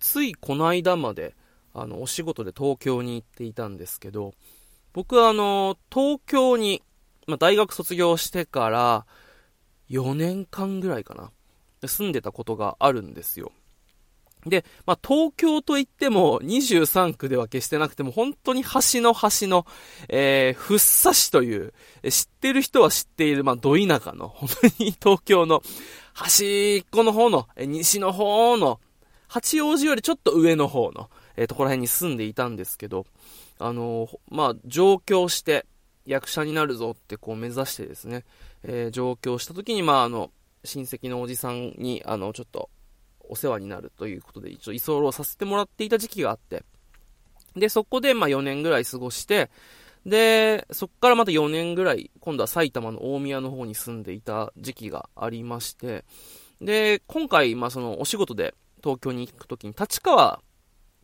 ついこの間まで、あの、お仕事で東京に行っていたんですけど、僕はあの、東京に、まあ、大学卒業してから、4年間ぐらいかな。住んでたことがあるんですよ。で、まあ、東京といっても23区では決してなくても本当に端の端の、えー、福生市という、知ってる人は知っている、まあ、ど田舎の、本当に東京の端っこの方の、西の方の、八王子よりちょっと上の方の、えー、ところら辺に住んでいたんですけど、あのー、まあ、上京して役者になるぞってこう目指してですね、えー、上京した時に、まあ、あの、親戚のおじさんに、あの、ちょっと、お世話になるということで、一応居候させてもらっていた時期があって、で、そこでまあ4年ぐらい過ごして、で、そこからまた4年ぐらい、今度は埼玉の大宮の方に住んでいた時期がありまして、で、今回、まあそのお仕事で東京に行くときに立川、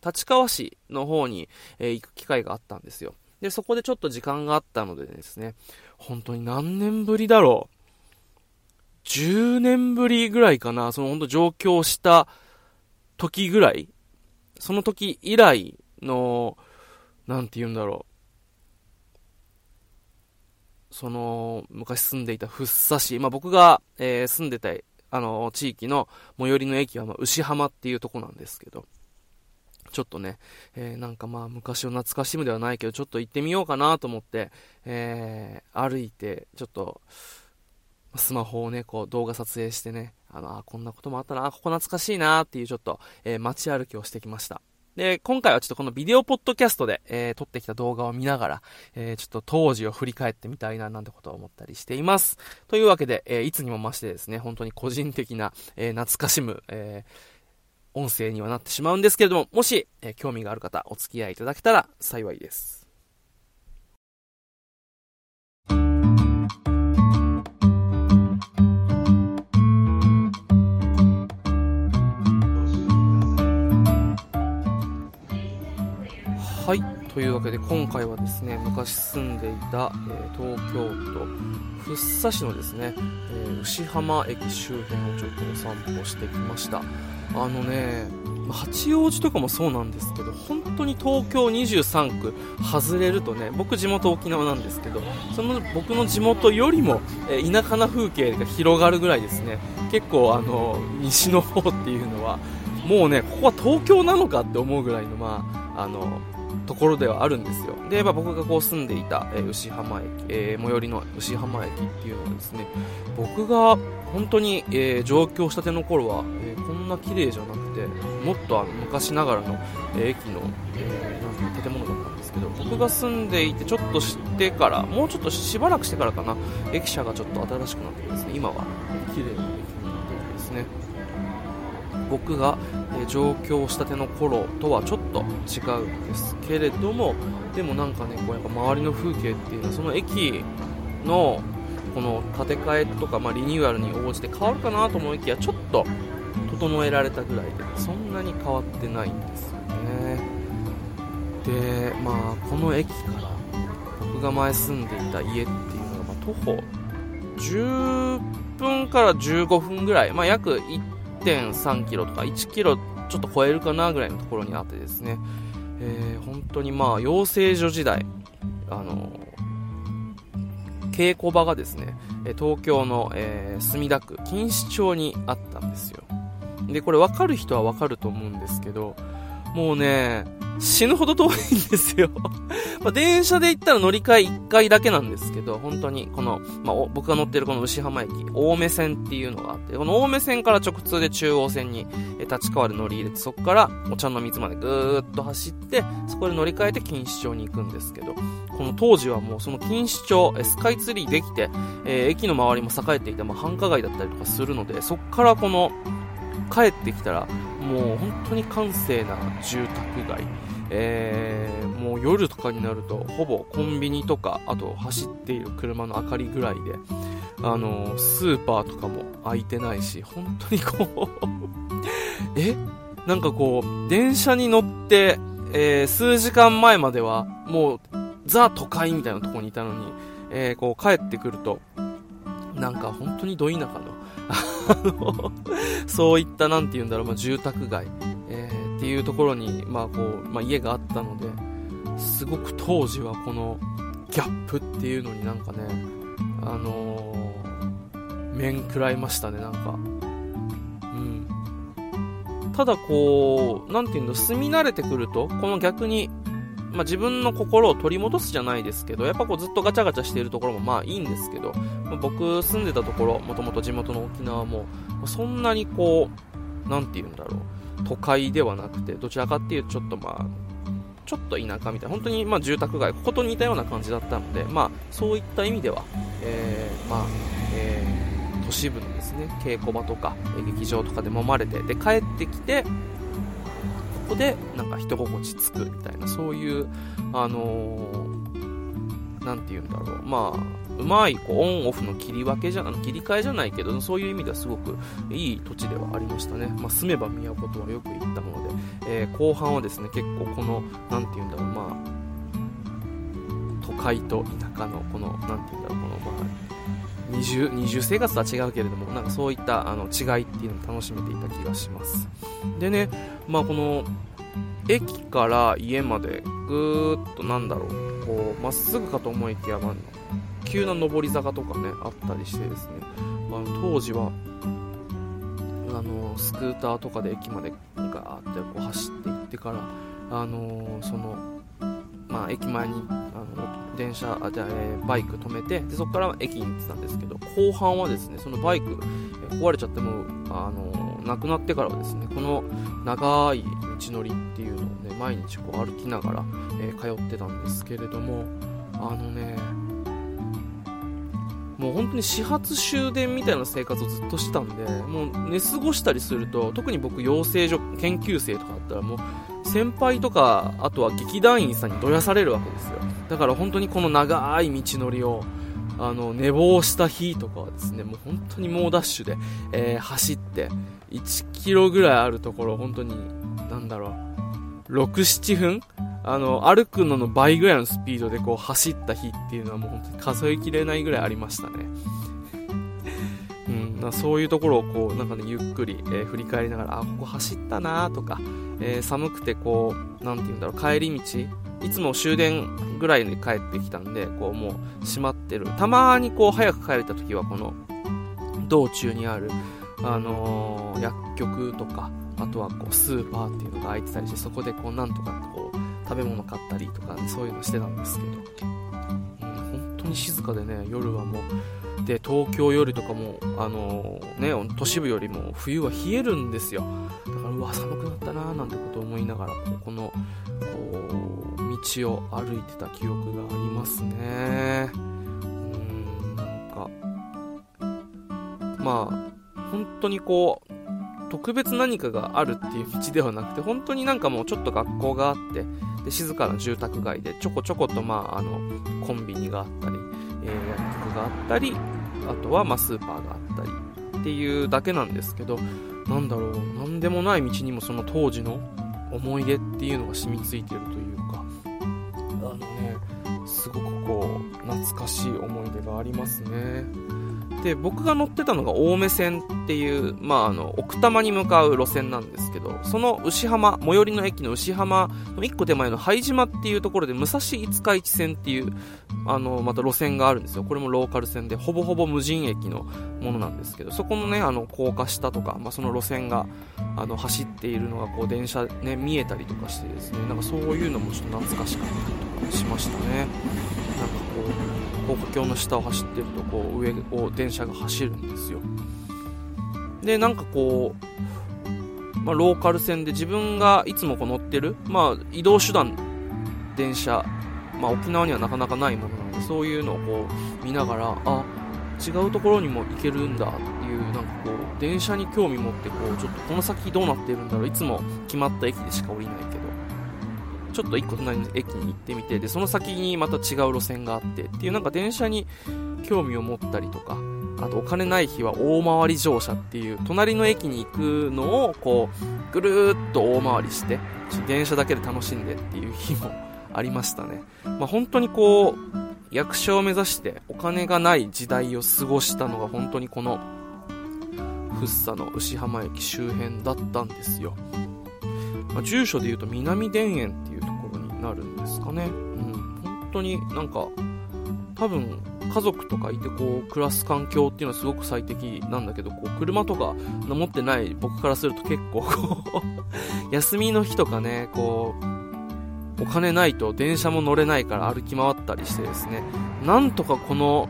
立川市の方に、えー、行く機会があったんですよ。で、そこでちょっと時間があったのでですね、本当に何年ぶりだろう。10年ぶりぐらいかな、そのほんと上京した時ぐらい、その時以来の、なんて言うんだろう。その、昔住んでいた福生市、まあ、僕が、えー、住んでた、あの、地域の最寄りの駅は、まあ、牛浜っていうとこなんですけど、ちょっとね、えー、なんかまあ昔を懐かしむではないけど、ちょっと行ってみようかなと思って、えー、歩いて、ちょっと、スマホをね、こう動画撮影してね、あの、あ、こんなこともあったな、ここ懐かしいなっていうちょっと、えー、街歩きをしてきました。で、今回はちょっとこのビデオポッドキャストで、えー、撮ってきた動画を見ながら、えー、ちょっと当時を振り返ってみたいななんてことを思ったりしています。というわけで、えー、いつにも増してですね、本当に個人的な、え、懐かしむ、え、音声にはなってしまうんですけれども、もし、え、興味がある方、お付き合いいただけたら幸いです。はい。というわけで今回はですね、昔住んでいた、えー、東京都福生市のですね、えー、牛浜駅周辺をちょっとお散歩してきました。あのね、八王子とかもそうなんですけど、本当に東京23区外れるとね、僕地元沖縄なんですけど、その僕の地元よりも、えー、田舎な風景が広がるぐらいですね、結構あの、西の方っていうのは、もうね、ここは東京なのかって思うぐらいの、まあ、あの、ところではあるんですよ。で、まあ、僕がこう住んでいた、えー、牛浜駅、えー、最寄りの牛浜駅っていうのはですね、僕が本当に、えー、上京したての頃は、えー、こんな綺麗じゃなくて、もっとあの昔ながらの、えー、駅の、えー、なんて建物だったんですけど、僕が住んでいてちょっと知ってから、もうちょっとしばらくしてからかな、駅舎がちょっと新しくなってですね、今は綺麗な駅になってるんですね。僕が、上京したての頃とはちょっと違うんですけれどもでもなんかねこうやっぱ周りの風景っていうのはその駅のこの建て替えとか、まあ、リニューアルに応じて変わるかなと思いきやちょっと整えられたぐらいでそんなに変わってないんですよね。でまあこの駅から僕が前住んでいた家っていうのが、ま、徒歩10分から15分ぐらい、まあ、約1.3キロとか1キロちょっと超えるかなぐらいのところにあってですね、えー、本当にまあ養成所時代、あの稽古場がですね、東京の、えー、墨田区錦糸町にあったんですよ。で、これ分かる人は分かると思うんですけど、もうね、死ぬほど遠いんですよ。ま、電車で行ったら乗り換え1回だけなんですけど、本当に、この、まあ、僕が乗ってるこの牛浜駅、青梅線っていうのがあって、この青梅線から直通で中央線に、え立川で乗り入れて、そこからお茶の水までぐーっと走って、そこで乗り換えて錦糸町に行くんですけど、この当時はもうその錦糸町、スカイツリーできて、えー、駅の周りも栄えていて、まあ、繁華街だったりとかするので、そこからこの、帰ってきたら、もう本当に閑静な住宅街。えー、もう夜とかになると、ほぼコンビニとか、あと走っている車の明かりぐらいで、あの、スーパーとかも開いてないし、本当にこう え？なんかこう、電車に乗って、えー、数時間前までは、もう、ザ都会みたいなとこにいたのに、えー、こう帰ってくると、なんか本当にど田舎の そういったなんて言うんだろう、まあ、住宅街、えー、っていうところに、まあこう、まあ、家があったので、すごく当時はこのギャップっていうのになんかね、あのー、面食らいましたね、なんか。うん。ただこう、なんていうんだ、住み慣れてくると、この逆に、まあ、自分の心を取り戻すじゃないですけど、やっぱこうずっとガチャガチャしているところもまあいいんですけど、まあ、僕住んでたところ、もともと地元の沖縄も、そんなにこう、なんて言うんだろう、都会ではなくて、どちらかっていうとちょっとまあ、ちょっと田舎みたいな、本当にま住宅街、ここと似たような感じだったので、まあそういった意味では、えー、まあ、えー、都市部のですね、稽古場とか、劇場とかで揉まれて、で、帰ってきて、こでなんか人心地つくみたいな、そういう、あのー、て言うんだろう、まあ、うまいこうオンオフの切り分けじゃ切り替えじゃないけどそういう意味ではすごくいい土地ではありましたね、まあ、住めば都とはよく言ったもので、えー、後半はですね結構このなんて言うんだろうまあ都会と田舎のこのなんて言うんだろう二重二重生活とは違うけれどもなんかそういったあの違いっていうのを楽しめていた気がします。でね、まあ、この駅から家までぐーっとなんだろうこうまっすぐかと思いきや、まあ、急な上り坂とかねあったりしてですね、まあ、当時はあのスクーターとかで駅までガーってこう走っていってからあのそのまあ、駅前にあの電車あじゃ、えー、バイク止めてでそこから駅に行ってたんですけど後半はですねそのバイク、えー、壊れちゃってもあのなくなってからはですねこの長い道のりっていうのをね毎日こう歩きながら、えー、通ってたんですけれどもあのねもう本当に始発終電みたいな生活をずっとしてたんでもう寝過ごしたりすると特に僕養成所研究生とかだったらもう先輩とか、あとは劇団員さんにどやされるわけですよ。だから本当にこの長い道のりを、あの、寝坊した日とかはですね、もう本当に猛ダッシュで、えー、走って、1キロぐらいあるところ、本当に、なんだろう、6、7分あの、歩くのの倍ぐらいのスピードでこう走った日っていうのはもう本当に数えきれないぐらいありましたね。うん、そういうところをこう、なんかね、ゆっくり、えー、振り返りながら、あ、ここ走ったなとか、えー、寒くてこう、なんて言うんだろう、帰り道、いつも終電ぐらいに帰ってきたんで、こうもう閉まってる。たまにこう早く帰れた時はこの道中にある、あのー、薬局とか、あとはこうスーパーっていうのが空いてたりして、そこでこうなんとかこう食べ物買ったりとか、ね、そういうのしてたんですけど、うん、本当に静かでね、夜はもう、で東京よりとかも、あのー、ね、都市部よりも冬は冷えるんですよ。だからうわ寒くなったななんてことを思いながらここのこう道を歩いてた記憶がありますね。うんなんかまあ本当にこう特別何かがあるっていう道ではなくて本当になんかもうちょっと学校があってで静かな住宅街でちょこちょことまああのコンビニがあったりえー、薬局があったり、あとはまスーパーがあったりっていうだけなんですけど、何だろう、何でもない道にもその当時の思い出っていうのが染みついてるというか、あのね、すごくこう、懐かしい思い出がありますね。で、僕が乗ってたのが青梅線っていう、まあ、あの、奥多摩に向かう路線なんですけど、その牛浜、最寄りの駅の牛浜の1個手前の拝島っていうところで、武蔵五日市線っていう、あの、また路線があるんですよ。これもローカル線で、ほぼほぼ無人駅のものなんですけど、そこのね、あの、高架下とか、まあ、その路線が、あの、走っているのが、こう、電車ね、見えたりとかしてですね、なんかそういうのもちょっと懐かしかったりとかしましたね。なんかこう、高架橋の下を走ってるとこう上を電車が走るんですよ。でなんかこう、まあ、ローカル線で自分がいつもこう乗ってる、まあ、移動手段電車、まあ、沖縄にはなかなかないものなのでそういうのをこう見ながらあ違うところにも行けるんだっていうなんかこう電車に興味持ってこうちょっとこの先どうなってるんだろういつも決まった駅でしか降りないけどちょっと1個隣の駅に行ってみて、で、その先にまた違う路線があってっていうなんか電車に興味を持ったりとか、あとお金ない日は大回り乗車っていう、隣の駅に行くのをこう、ぐるーっと大回りして、電車だけで楽しんでっていう日もありましたね。まあ、本当にこう、役者を目指してお金がない時代を過ごしたのが本当にこの福生の牛浜駅周辺だったんですよ、まあ、住所で言うと南田園っていうところになるんですかね。うん。本当になんか多分家族とかいてこう暮らす環境っていうのはすごく最適なんだけどこう車とか持ってない僕からすると結構こう 休みの日とかねこうお金ないと電車も乗れないから歩き回ったりしてですね。なんとかこの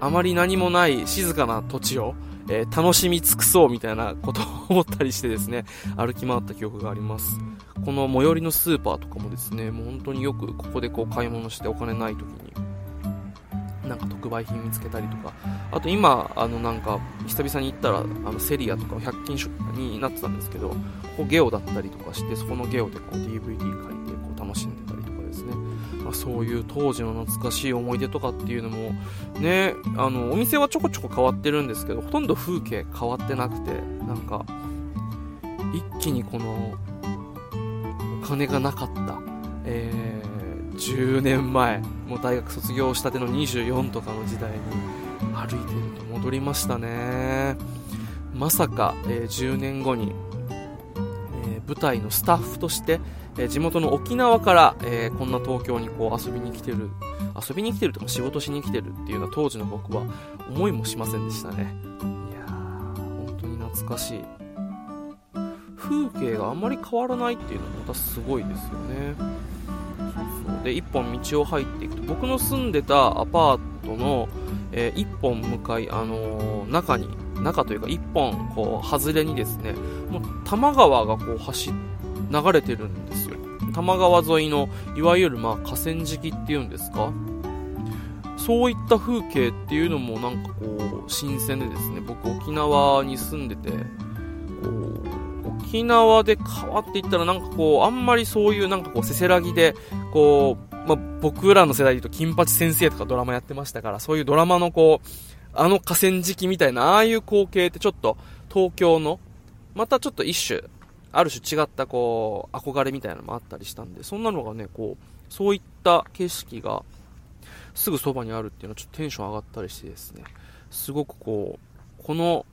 あまり何もない静かな土地を、えー、楽しみ尽くそうみたいなことを思ったりしてですね 歩き回った記憶があります。この最寄りのスーパーとかもですねもう本当によくここでこう買い物してお金ない時になんか特売品見つけたりとか、あと今、あのなんか久々に行ったらあのセリアとか100均ショップになってたんですけど、ここゲオだったりとかして、そこのゲオでこう DVD 借りてこう楽しんでたりですね、まあ、そういう当時の懐かしい思い出とかっていうのも、ね、あのお店はちょこちょこ変わってるんですけど、ほとんど風景変わってなくて、なんか一気にこのお金がなかった、えー10年前もう大学卒業したての24とかの時代に歩いてると戻りましたね。まさか、えー、10年後に、えー、舞台のスタッフとして、え、地元の沖縄から、えこんな東京にこう遊びに来てる遊びに来てるとか仕事しに来てるっていうのは当時の僕は思いもしませんでしたね。いやー本当に懐かしい。風景があんまり変わらないっていうのもまたすごいですよね。そう。で1本道を入っていくと僕の住んでたアパートの、えー、1本向かい、あのー、中に中というか1本こう外れにですねもう多摩川がこう走流れてるんですよ。多摩川沿いのいわゆるまあ河川敷っていうんですか？そういった風景っていうのもなんかこう新鮮でですね。僕沖縄に住んでてこう沖縄で変わっていったらなんかこうあんまりそういうなんかこうせせらぎでこう、まあ、僕らの世代で言うと、金八先生とかドラマやってましたから、そういうドラマのこう、あの河川敷みたいな、ああいう光景ってちょっと、東京の、またちょっと一種、ある種違ったこう、憧れみたいなのもあったりしたんで、そんなのがね、こう、そういった景色が、すぐそばにあるっていうのはちょっとテンション上がったりしてですね、すごくこう、この、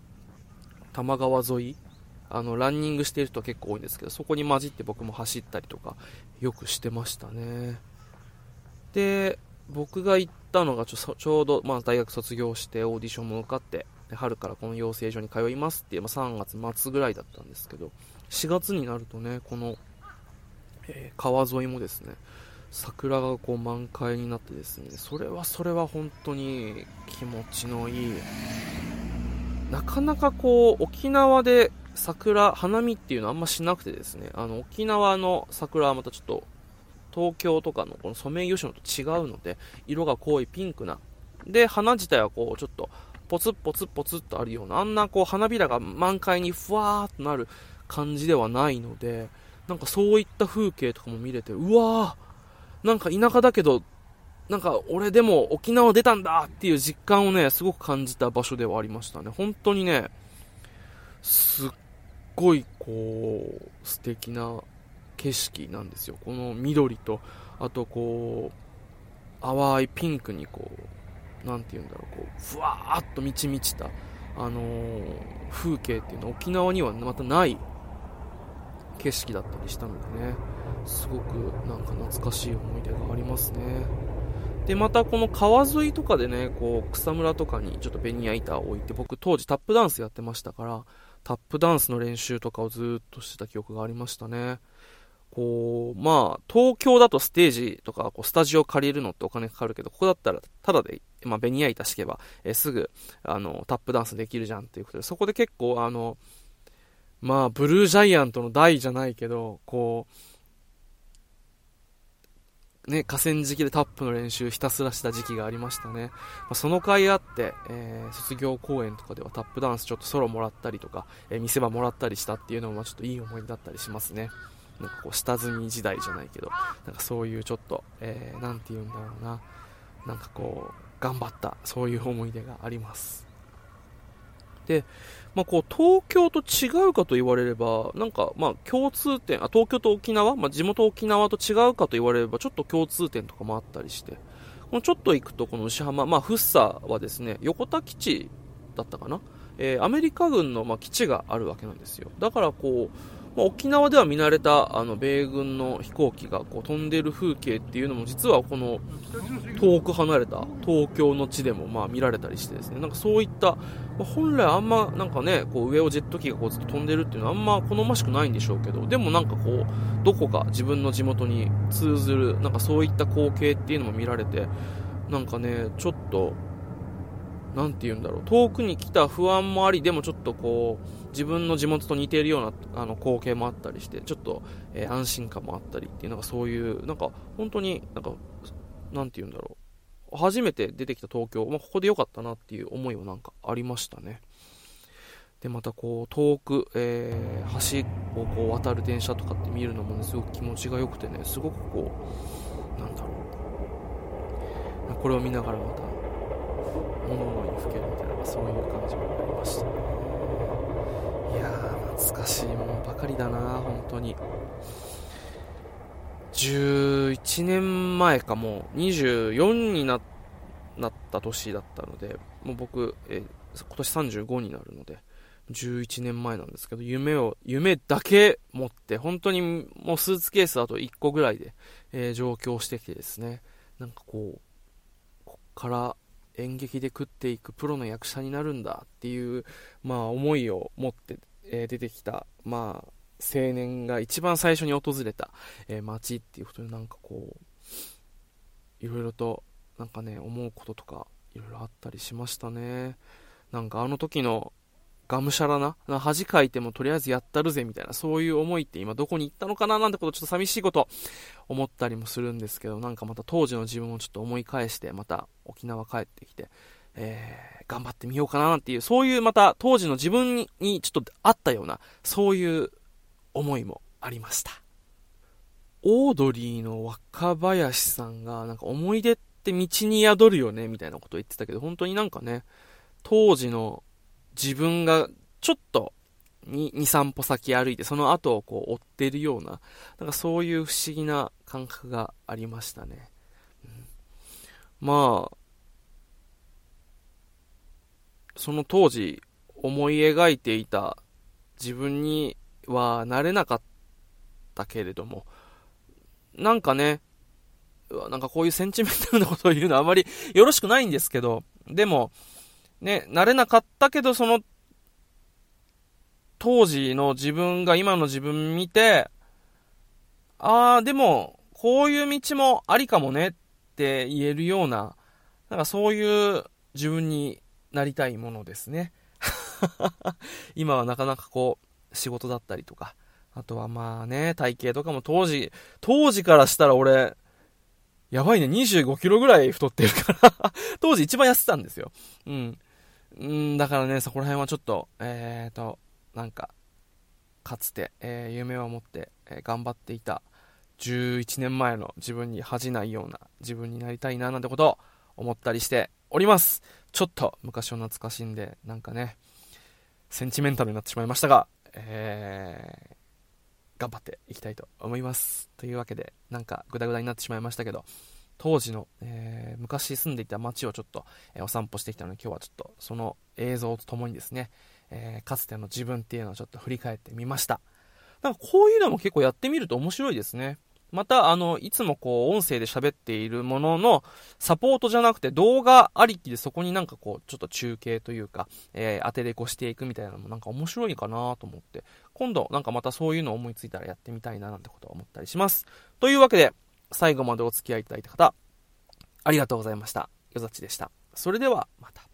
多摩川沿い、あの、ランニングしている人結構多いんですけど、そこに混じって僕も走ったりとか、よくしてましたね。で、僕が行ったのがちょちょうど、まあ、大学卒業してオーディションも受かって、春からこの養成所に通いますっていう、まあ、3月末ぐらいだったんですけど、4月になるとね、この、えー、川沿いもですね、桜がこう満開になってですね、それはそれは本当に気持ちのいい、なかなかこう、沖縄で桜、花見っていうのはあんましなくてですね、あの、沖縄の桜はまたちょっと、東京とかのこのソメイヨシノと違うので、色が濃いピンクな。で、花自体はこう、ちょっと、ポツポツポツっとあるような、あんなこう、花びらが満開にふわーっとなる感じではないので、なんかそういった風景とかも見れて、うわーなんか田舎だけど、なんか俺でも沖縄出たんだっていう実感をね、すごく感じた場所ではありましたね。本当にね、すっごいこう素敵な景色なんですよこの緑とあとこう淡いピンクにこう何て言うんだろうこうふわーっと満ち満ちたあのー、風景っていうのは沖縄にはまたない景色だったりしたのでねすごくなんか懐かしい思い出がありますねでまたこの川沿いとかでねこう草むらとかにちょっとベニヤ板を置いて僕当時タップダンスやってましたからタップダンスの練習とかをずっとしてた記憶がありましたね。こう、まあ、東京だとステージとか、こう、スタジオ借りるのってお金かかるけど、ここだったら、ただで、まあ、ベニヤ板敷けば、え、すぐ、あの、タップダンスできるじゃんっていうことで、そこで結構、あの、まあ、ブルージャイアントの台じゃないけど、こう、ね、河川敷でタップの練習ひたすらした時期がありましたね。まあ、その甲斐あって、えー、卒業公演とかではタップダンスちょっとソロもらったりとか、えー、見せ場もらったりしたっていうのもちょっといい思い出だったりしますね。なんかこう、下積み時代じゃないけど、なんかそういうちょっと、えー、なんて言うんだろうな。なんかこう、頑張った、そういう思い出があります。で、まあ、こう東京と違うかと言われれば、なんかまあ共通点、あ東京と沖縄、まあ、地元沖縄と違うかと言われれば、ちょっと共通点とかもあったりして、このちょっと行くとこの牛浜、まあ、福生はですね、横田基地だったかな、えー、アメリカ軍の、ま、基地があるわけなんですよ。だからこう、まあ、沖縄では見慣れたあの米軍の飛行機がこう飛んでる風景っていうのも実はこの遠く離れた東京の地でもまあ見られたりしてですね。なんかそういった、まあ、本来あんまなんかねこう上をジェット機がこうずっと飛んでるっていうのはあんま好ましくないんでしょうけどでもなんかこうどこか自分の地元に通ずるなんかそういった光景っていうのも見られてなんかねちょっとなんて言うんだろう。遠くに来た不安もありでもちょっとこう自分の地元と似ているようなあの光景もあったりしてちょっと、えー、安心感もあったりっていうのがそういうなんか本当になんかなんて言うんだろう初めて出てきた東京、まあ、ここで良かったなっていう思いはなんかありましたね。でまたこう遠く、えー、橋をこう渡る電車とかって見るのもねすごく気持ちが良くてねすごくこうなんだろう。これを見ながらまた物思いにふけるみたいなそういう感じもありましたいやー、懐かしいものばかりだな、本当に。11年前かもう24にななった年だったので、もう僕、え今年35になるので、11年前なんですけど、夢を、夢だけ持って、本当にもうスーツケースあと1個ぐらいで、えー、上京してきてですね、なんかこう、こっから演劇で食っていくプロの役者になるんだっていう、まあ、思いを持って、え、出てきた、まあ、青年が一番最初に訪れた、え、街っていうことでなんかこういろいろとなんかね思うこととかいろいろあったりしましたね。なんかあの時のがむしゃらな恥かいてもとりあえずやったるぜみたいなそういう思いって今どこに行ったのかななんてことちょっと寂しいこと思ったりもするんですけどなんかまた当時の自分をちょっと思い返してまた沖縄帰ってきて、えー、頑張ってみようかななんていうそういうまた当時の自分にちょっとあったようなそういう思いもありました。オードリーの若林さんがなんか思い出って道に宿るよねみたいなこと言ってたけど本当になんかね当時の自分がちょっと2、3歩先歩いて、その後をこう追ってるような、なんかそういう不思議な感覚がありましたね。うん、まあ、その当時思い描いていた自分にはなれなかったけれども、なんかね、なんかこういうセンチメンタルなことを言うのはあまりよろしくないんですけど、でも、ね、なれなかったけど、その、当時の自分が今の自分見て、ああ、でも、こういう道もありかもねって言えるような、なんかそういう自分になりたいものですね。今はなかなかこう、仕事だったりとか、あとはまあね、体型とかも当時、当時からしたら俺、やばいね、25キロぐらい太ってるから 当時一番痩せたんですよ。うん。うん、だからね、そこら辺はちょっと、えーと、なんか、かつて、えー、夢を持って、えー、頑張っていた11年前の自分に恥じないような自分になりたいななんてことを思ったりしております。ちょっと昔を懐かしんで、なんかね、センチメンタルになってしまいましたが、えー、頑張っていきたいと思います。というわけで、なんかグダグダになってしまいましたけど、当時の、えー、昔住んでいた街をちょっと、えー、お散歩してきたので今日はちょっとその映像とともにですね、えー、かつての自分っていうのをちょっと振り返ってみました。なんかこういうのも結構やってみると面白いですね。また、あの、いつもこう、音声で喋っているものの、サポートじゃなくて動画ありきでそこになんかこう、ちょっと中継というか、えー、当てれこしていくみたいなのもなんか面白いかなと思って、今度なんかまたそういうのを思いついたらやってみたいななんてことを思ったりします。というわけで、最後までお付き合いいただいた方、ありがとうございました。よざちでした。それでは、また。